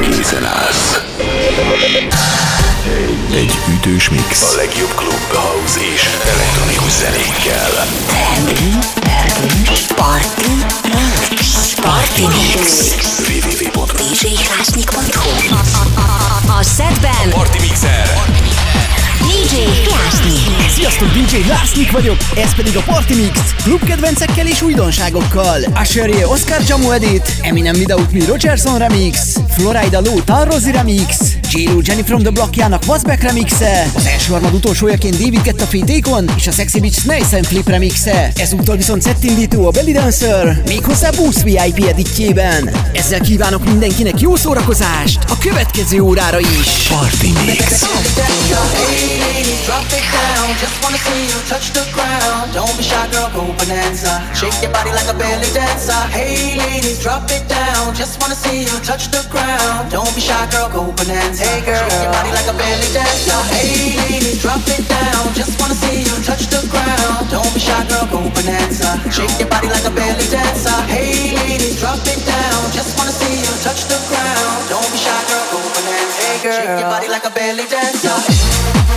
készen állsz. Egy ütős mix. A legjobb klub, house és elektronikus zenékkel. Party Mix. Party Mix. www.djhlásnyik.hu A szedben Party Mixer! Sziasztok, DJ Lásznyik vagyok, ez pedig a Party Mix, klubkedvencekkel és újdonságokkal. Usherje Oscar Jamu Edit, Eminem Without Me Rogerson Remix, Florida Low Tarrozi Remix, j Jenny from the Blockjának Was Back Remixe, az első harmad utolsójaként David Guetta Fétékon és a Sexy Beach Nice and Flip Remixe. Ezúttal viszont szettindító a Belly Dancer, méghozzá Boost VIP editjében. Ezzel kívánok mindenkinek jó szórakozást a következő órára is. Party Mix. Hey ladies, drop it down. Just wanna see you touch the ground. Don't be shy, girl, go bonanza. Shake your body like a belly dancer. Hey ladies, drop it down. Just wanna see you touch the ground. Don't be shy, girl, go bonanza. Hey girl, shake your body like a belly dancer. Hey ladies, drop it down. Just wanna see you touch the ground. Don't be shy, girl, go bonanza. Shake your body like a belly dancer. Hey ladies, drop it down. Just wanna see you touch the ground. Don't be shy, girl, go bonanza. Hey girl, shake your body like a belly dancer.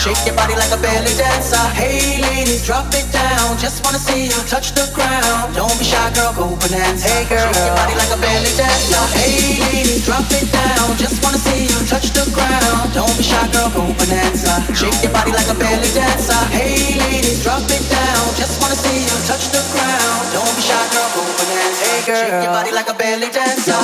Shake your body like a belly dancer. Hey ladies, drop it down. Just wanna see you touch the ground. Don't be shy, girl, go bonanza. Hey girl, shake your body like a belly dancer. Hey ladies, drop it down. Just wanna see you touch the ground. Don't be shy, girl, go bonanza. Shake your body like a belly dancer. Hey ladies, drop it down. Just wanna see you touch the ground. Don't be shy, girl, go bonanza. Hey girl, shake your body like a belly dancer.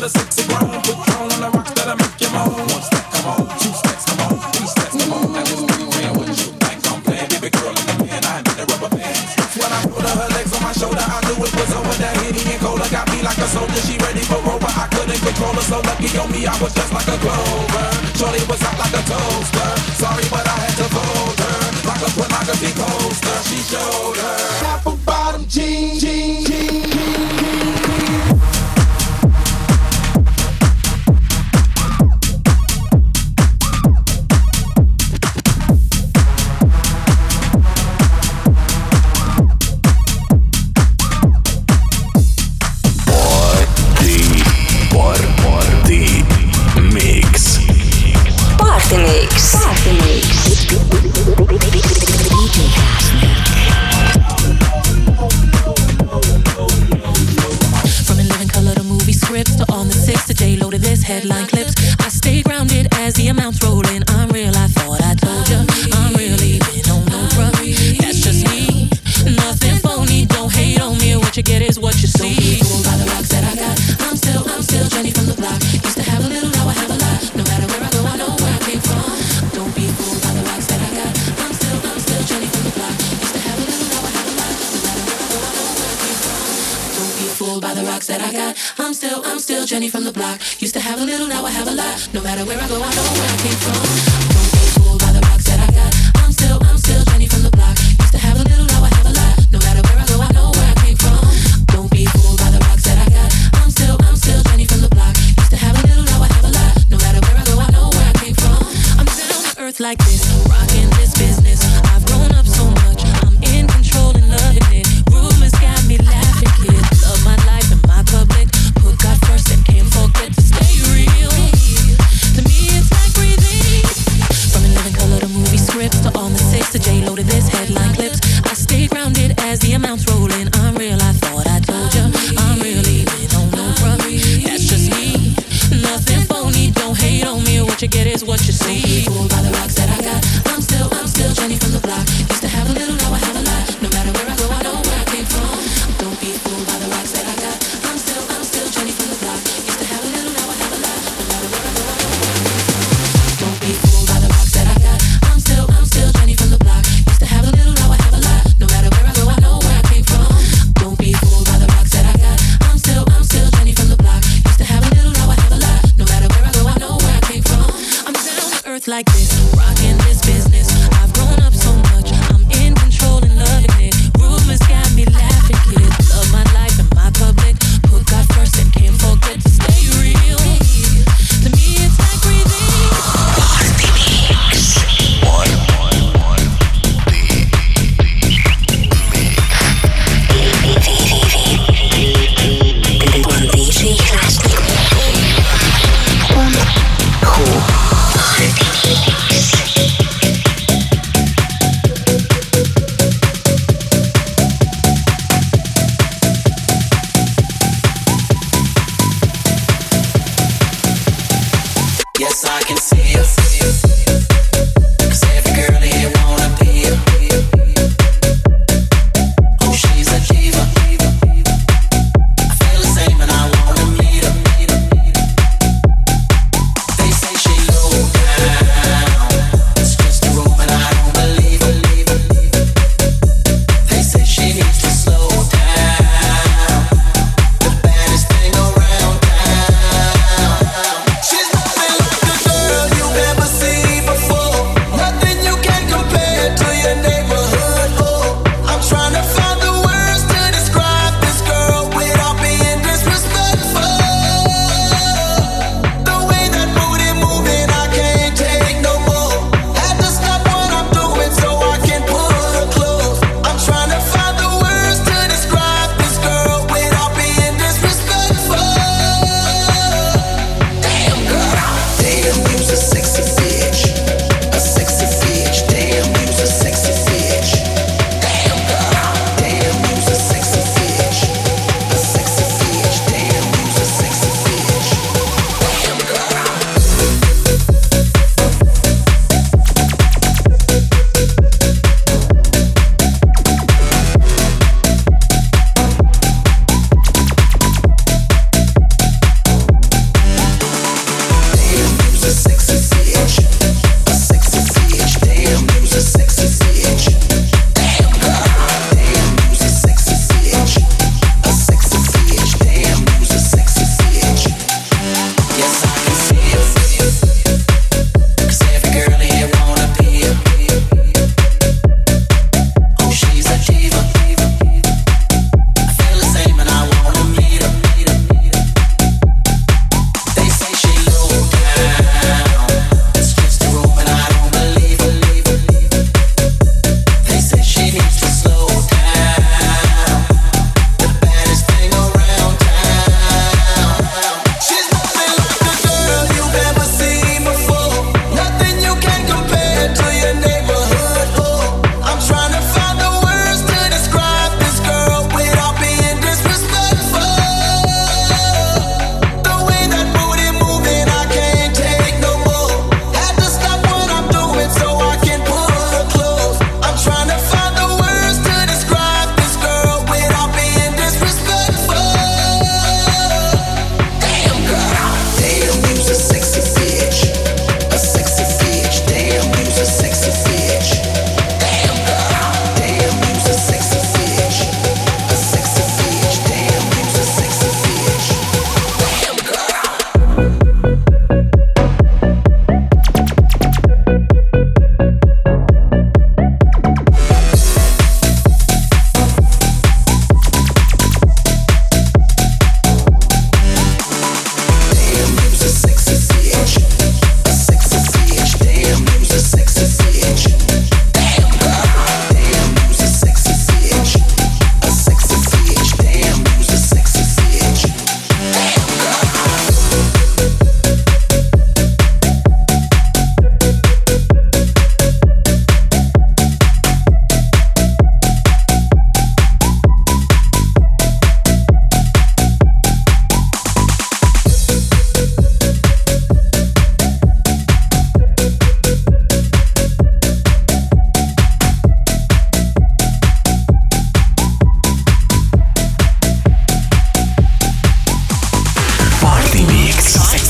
the sexy groove.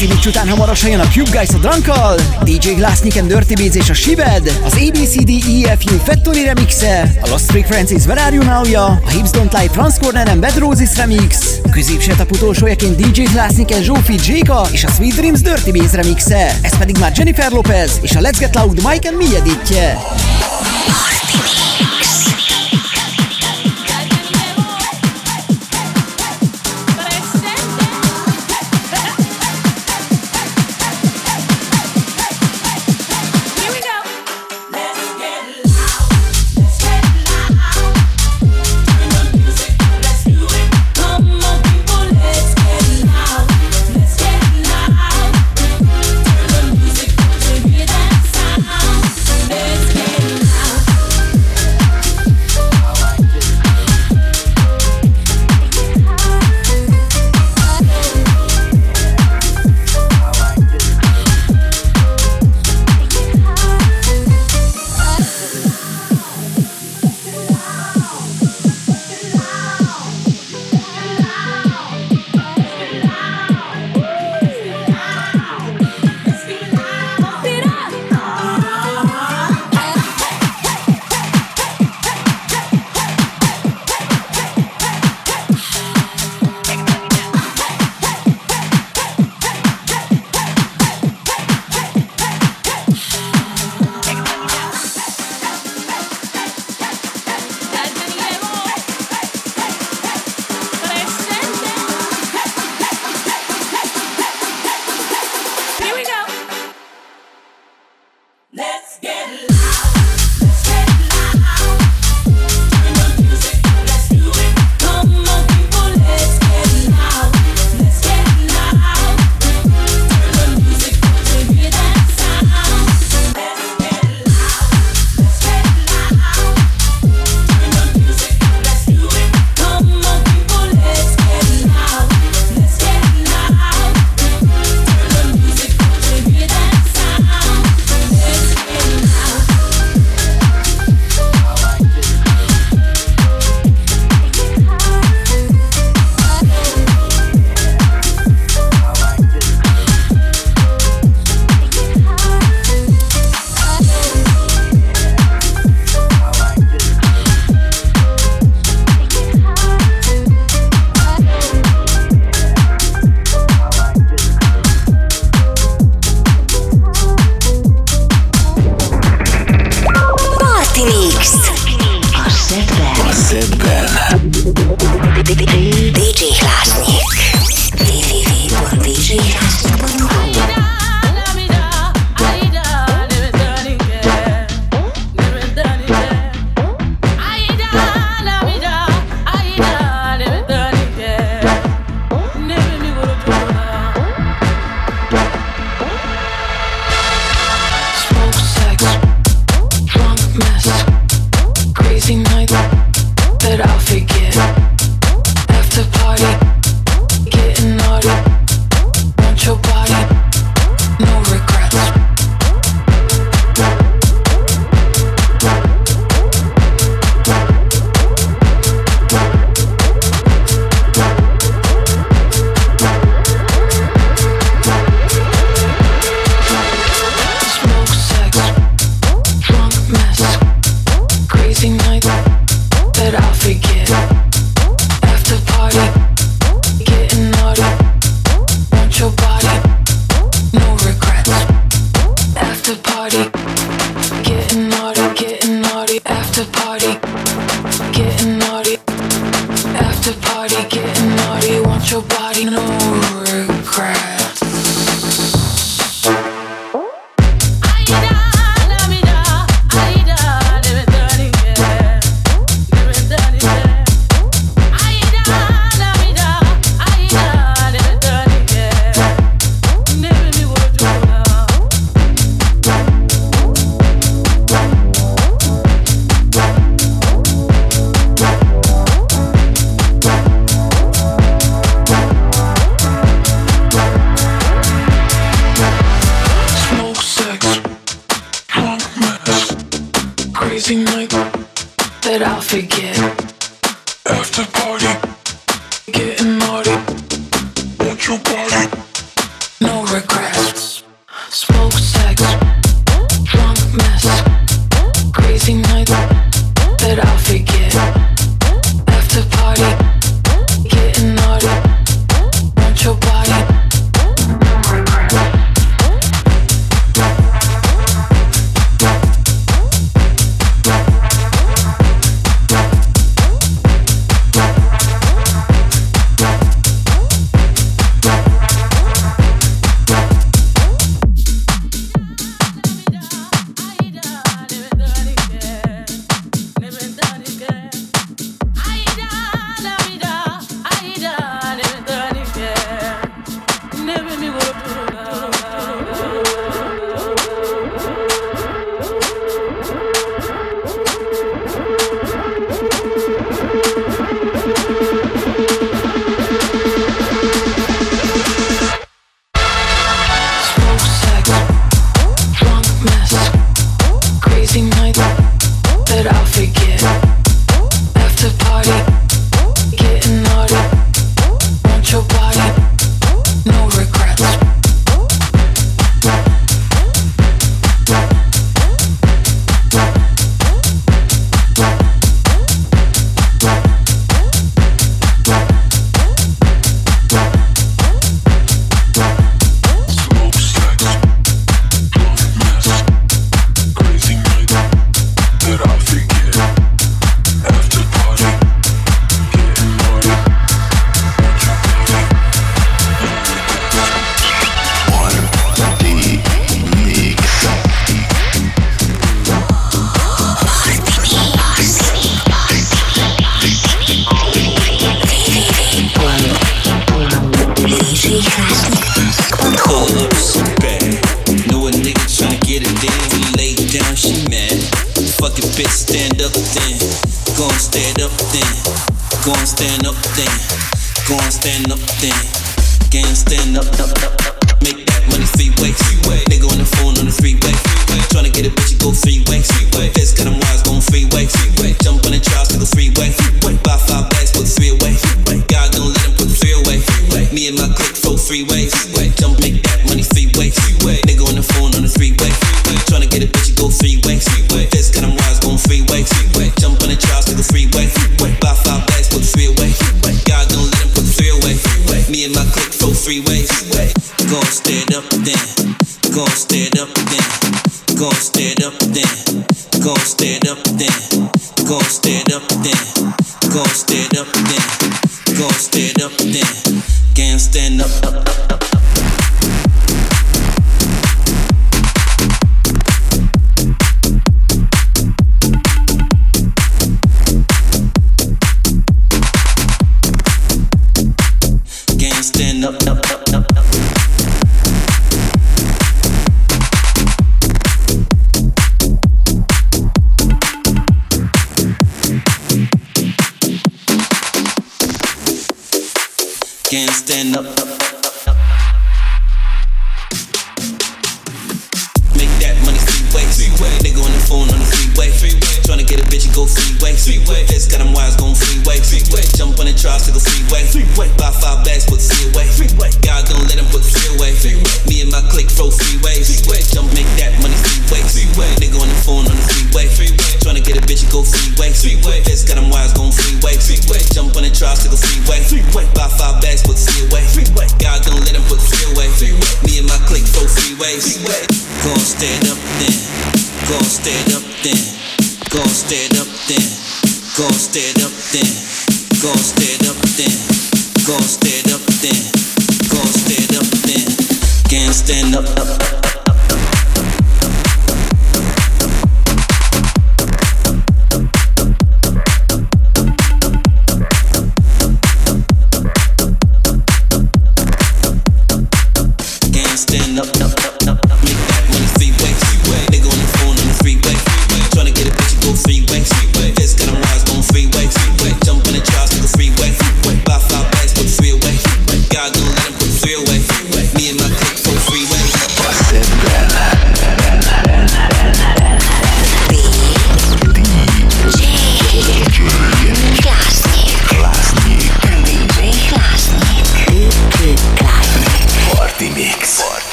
Simic után hamarosan jön a Cube Guys a Drunkkal, DJ Glassnik and Dirty Beats és a Shibed, az ABCD EFU Factory remixe, a Lost Frequencies Where Are You Now-ja, a Hips Don't Lie Franz Corner and Bad Roses remix, középsetap utolsójaként DJ Glassnik and Zsófi Jéka és a Sweet Dreams Dirty Bass remixe, ez pedig már Jennifer Lopez és a Let's Get Loud Mike and Mi editje. Getting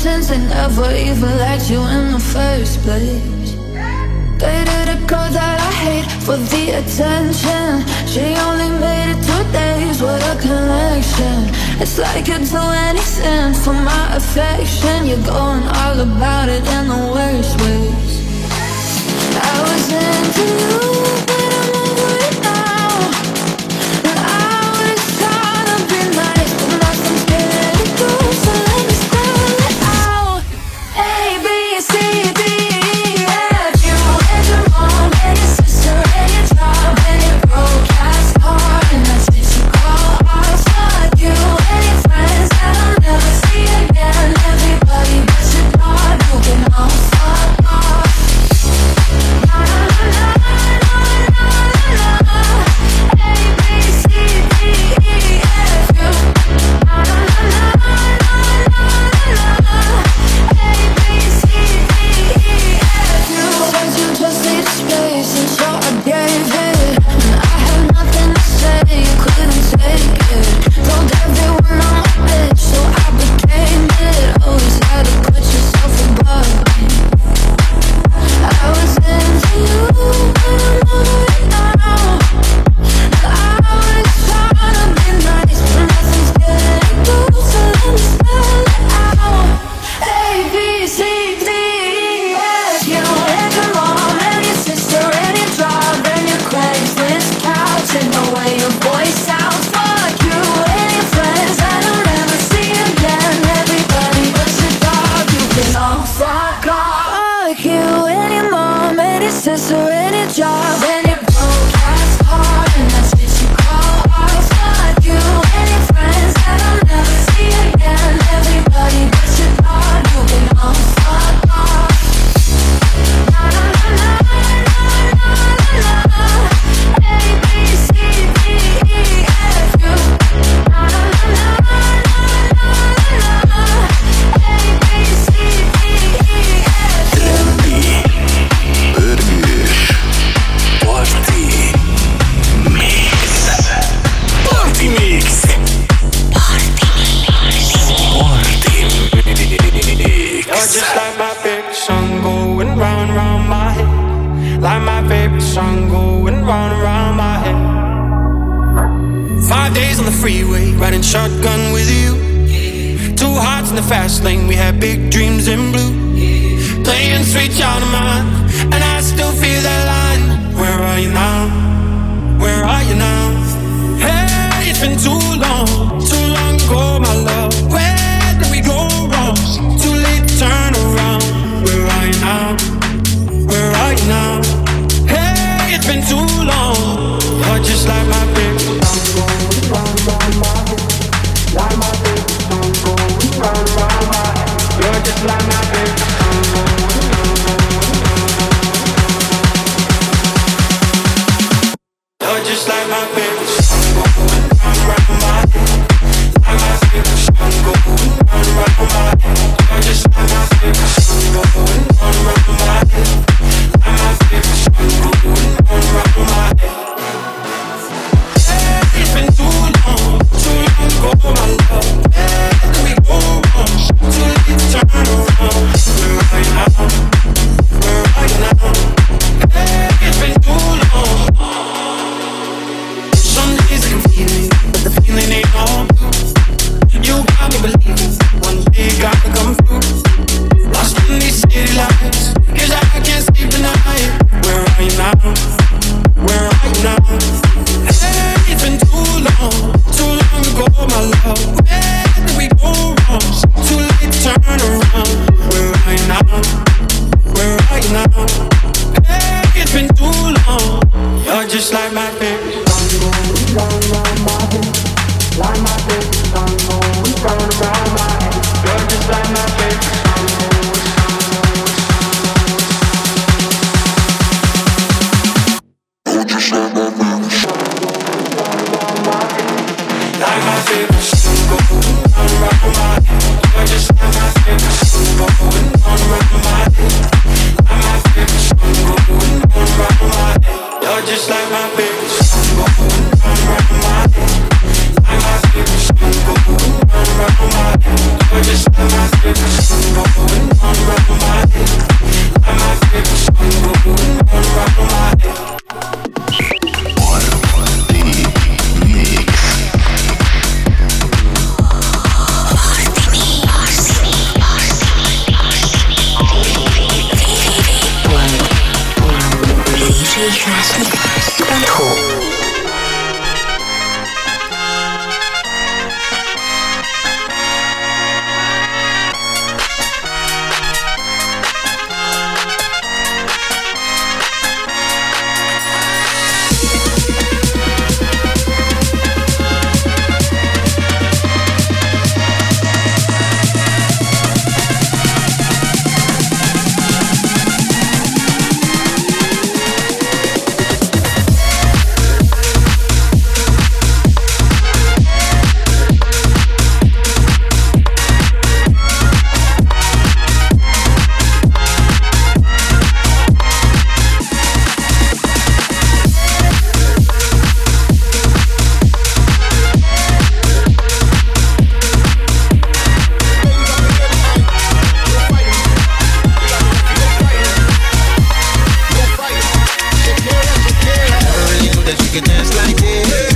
questions they never even liked you in the first place. Dated a girl that I hate for the attention. She only made it two days, what a connection. It's like you'd do anything for my affection. You're going all about it in the worst ways. I was into you. Five days on the freeway, riding shotgun with you. Two hearts in the fast lane, we had big dreams in blue. Playing sweet child of mine, and I still feel that line. Where are you now? Where are you now? Hey, it's been too long, too long ago, my love. la like.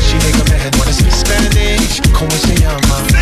She make a man wanna speak Spanish. ¿Cómo se llama?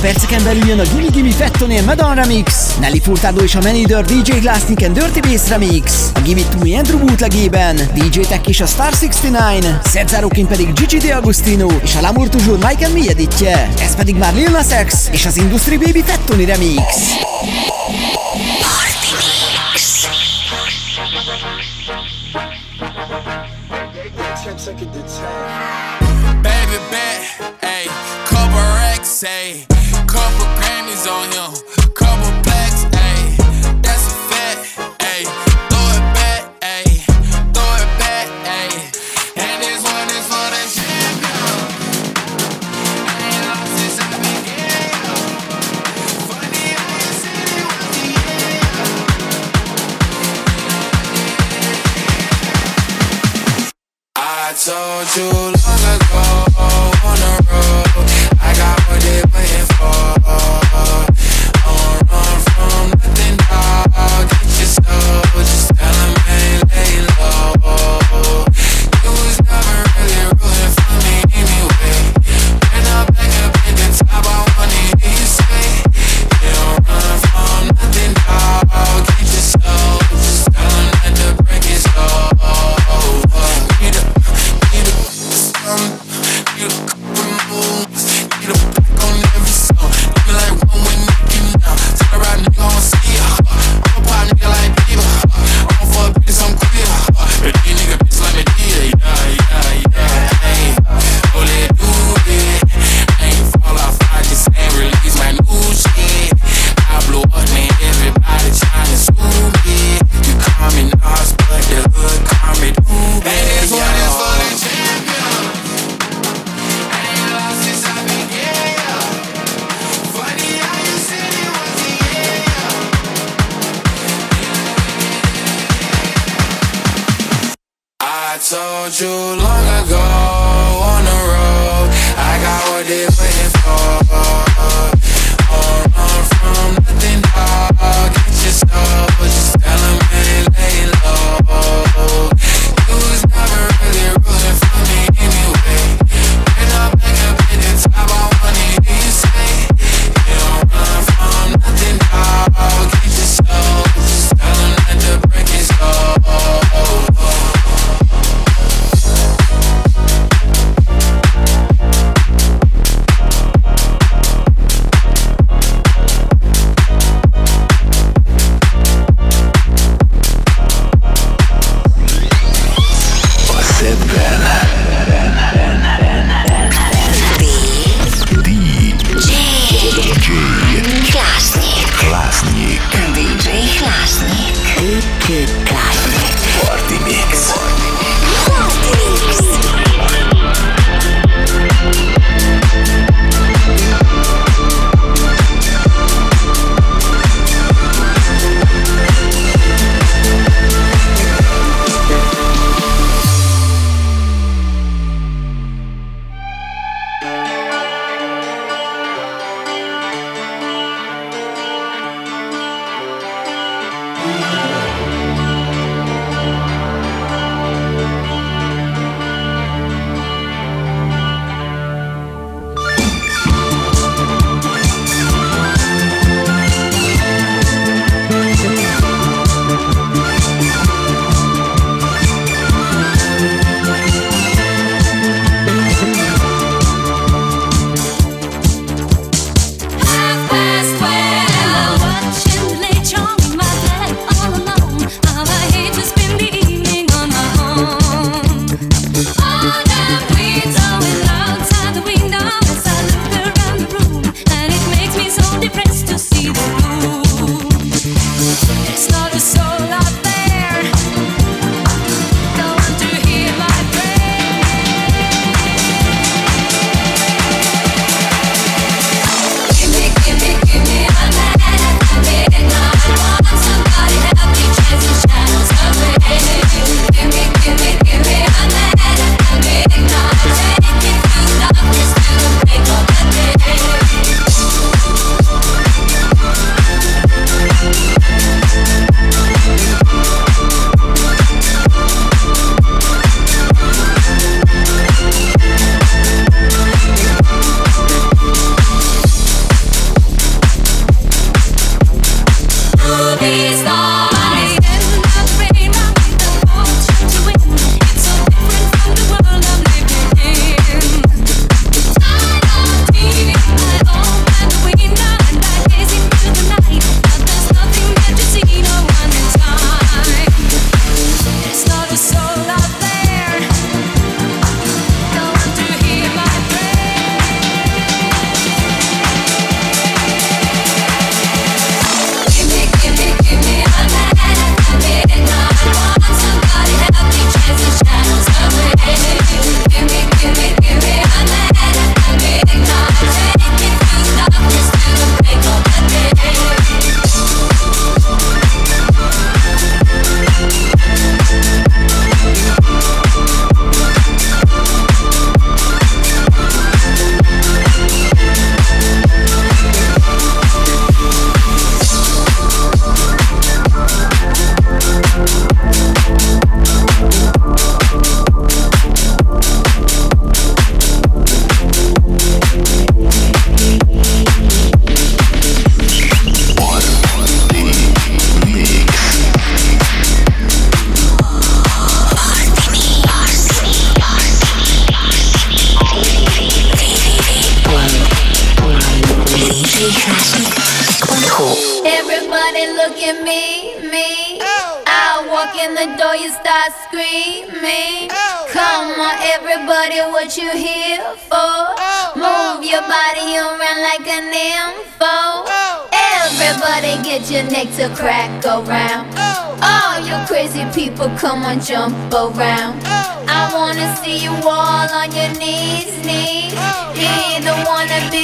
Néhány perceken belül jön a Gimme Gimme Fettonél Medan Remix, Nelly Furtado és a Manager DJ Glassniken Dirty Bass Remix, a Gimme To Me Andrew bootlegében, DJ Tech és a Star 69, Szedzárókin pedig Gigi De Agostino és a Lamour Toujours Mike and Me editje. Ez pedig már Lil Nas X és az Industry Baby Fettoni Remix.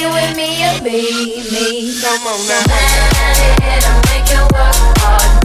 you and me and me, me. Come on now. Let it, I'll make you work hard.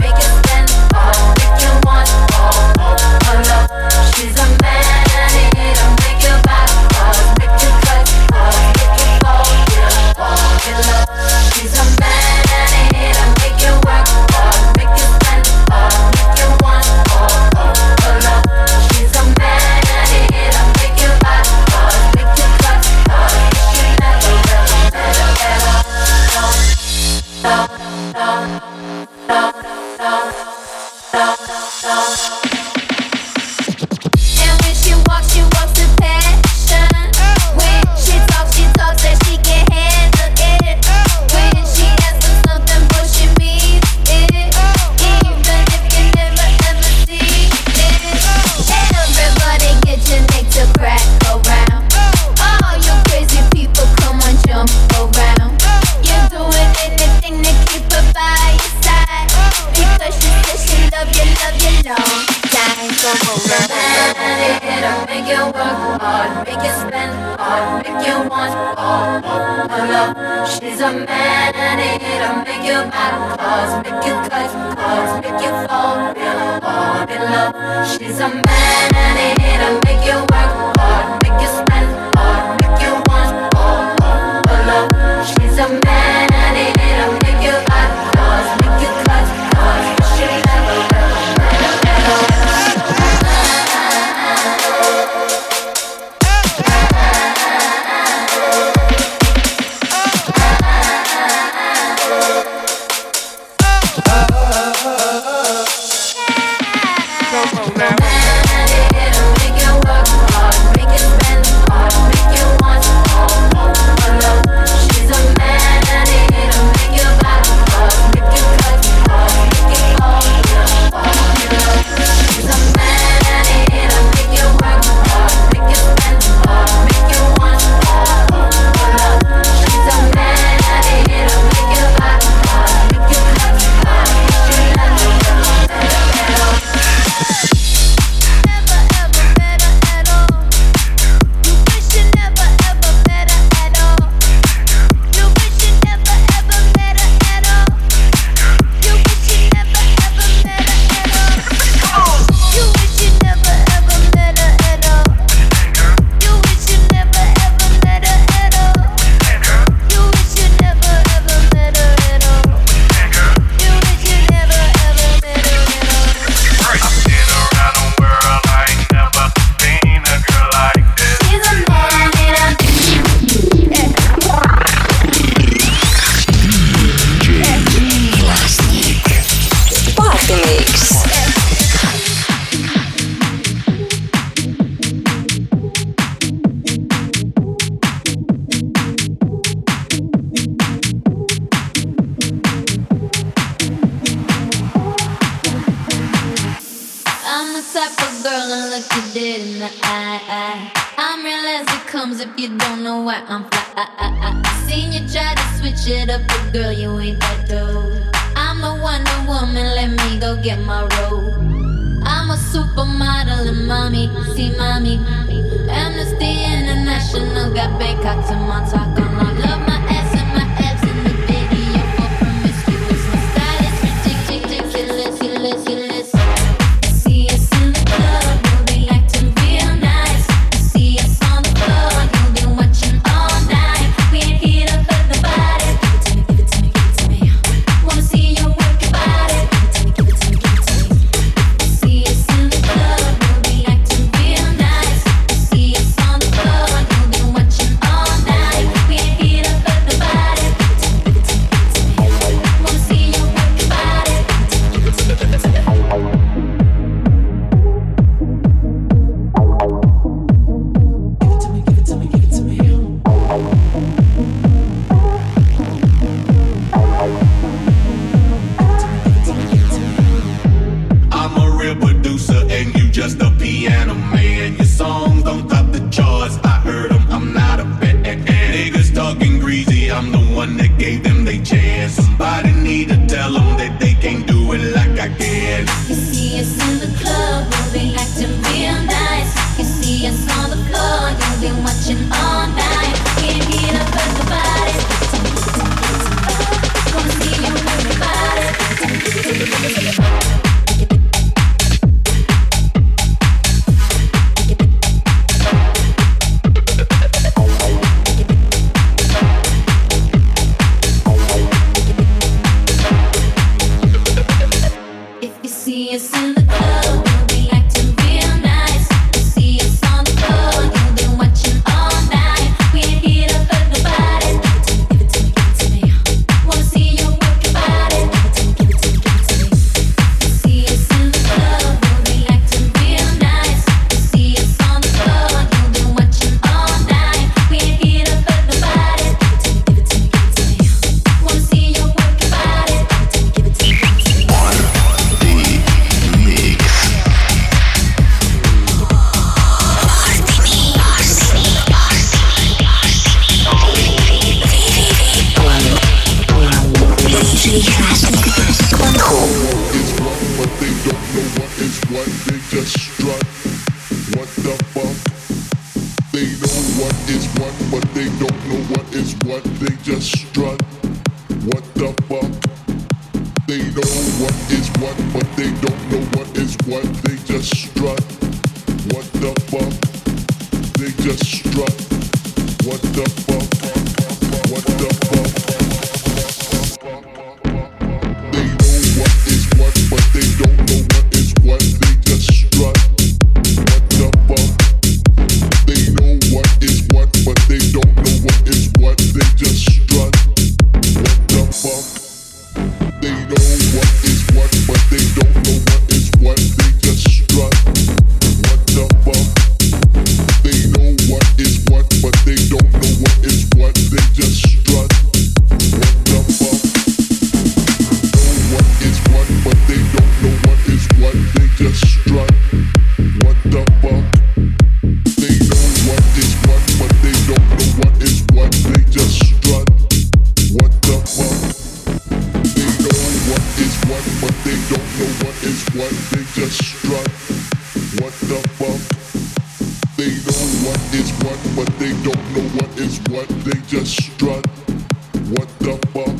the fuck?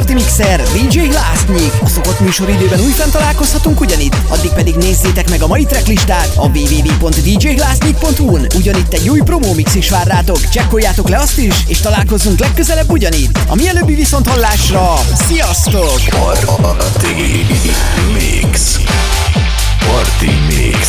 Party Mixer, DJ Lásznyik. A szokott műsoridőben újfent találkozhatunk ugyanitt, addig pedig nézzétek meg a mai tracklistát a www.djglásznyik.hu-n. Ugyanitt egy új promó mix is vár rátok, csekkoljátok le azt is, és találkozzunk legközelebb ugyanitt. A mielőbbi viszont hallásra, sziasztok! Party Mix. Party Mix.